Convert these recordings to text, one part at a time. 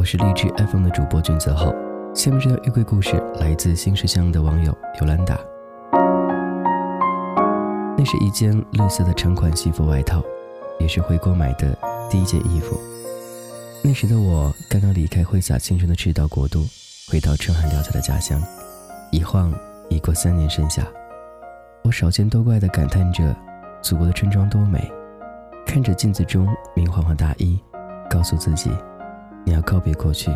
我是励志 FM 的主播俊泽浩。下面这条玉桂故事来自新石乡的网友尤兰达。那是一件绿色的长款西服外套，也是回国买的第一件衣服。那时的我刚刚离开挥洒青春的赤道国度，回到春寒料峭的家乡。一晃已过三年盛夏，我少见多怪地感叹着祖国的村庄多美。看着镜子中明晃晃大衣，告诉自己，你要告别过去，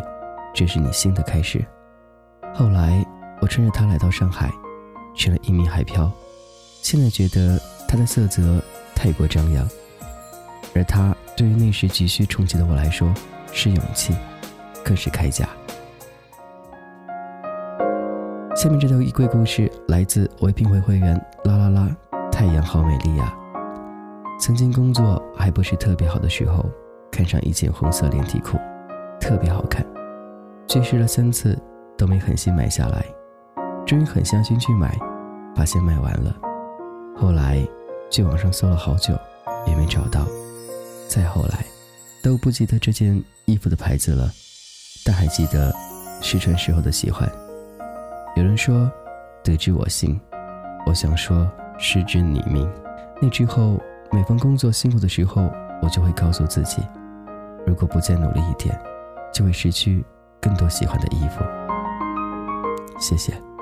这是你新的开始。后来，我穿着它来到上海，成了一名海漂。现在觉得它的色泽太过张扬，而它对于那时急需重启的我来说，是勇气，更是铠甲。下面这条衣柜故事来自唯品会会员啦啦啦，太阳好美丽呀。曾经工作还不是特别好的时候，看上一件红色连体裤，特别好看，去试了三次都没狠心买下来，终于狠下心去买，发现卖完了。后来去网上搜了好久，也没找到。再后来，都不记得这件衣服的牌子了，但还记得试穿时候的喜欢。有人说，得之我幸，我想说失之你命。那之后。每逢工作辛苦的时候，我就会告诉自己，如果不再努力一点，就会失去更多喜欢的衣服。谢谢。